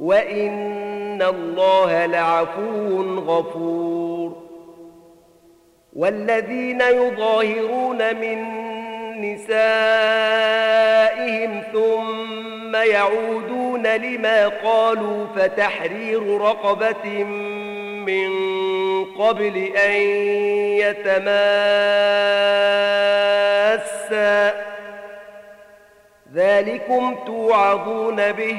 وإن الله لعفو غفور. والذين يظاهرون من نسائهم ثم يعودون لما قالوا فتحرير رقبة من قبل أن يتماسا. ذلكم توعظون به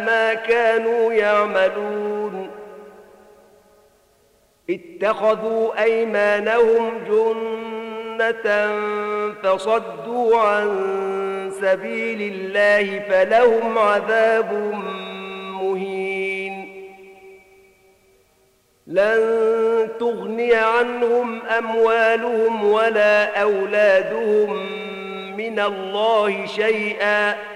ما كانوا يعملون. اتخذوا أيمانهم جنة فصدوا عن سبيل الله فلهم عذاب مهين. لن تغني عنهم أموالهم ولا أولادهم من الله شيئا.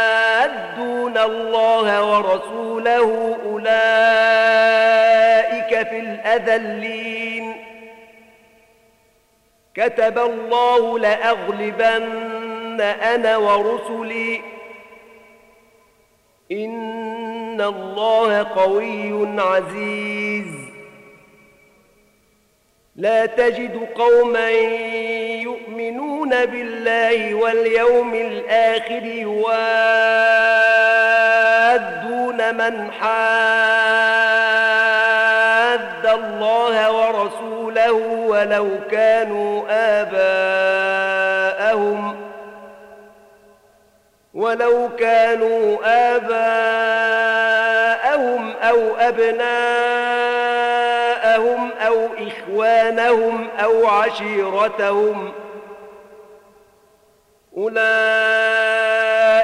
الله ورسوله أولئك في الأذلين. كتب الله لأغلبن أنا ورسلي. إن الله قوي عزيز. لا تجد قوما يؤمنون بالله واليوم الآخر يوادون من حاد الله ورسوله ولو كانوا آباءهم ولو كانوا آباءهم أو أبناءهم أو إخوانهم أو عشيرتهم أولئك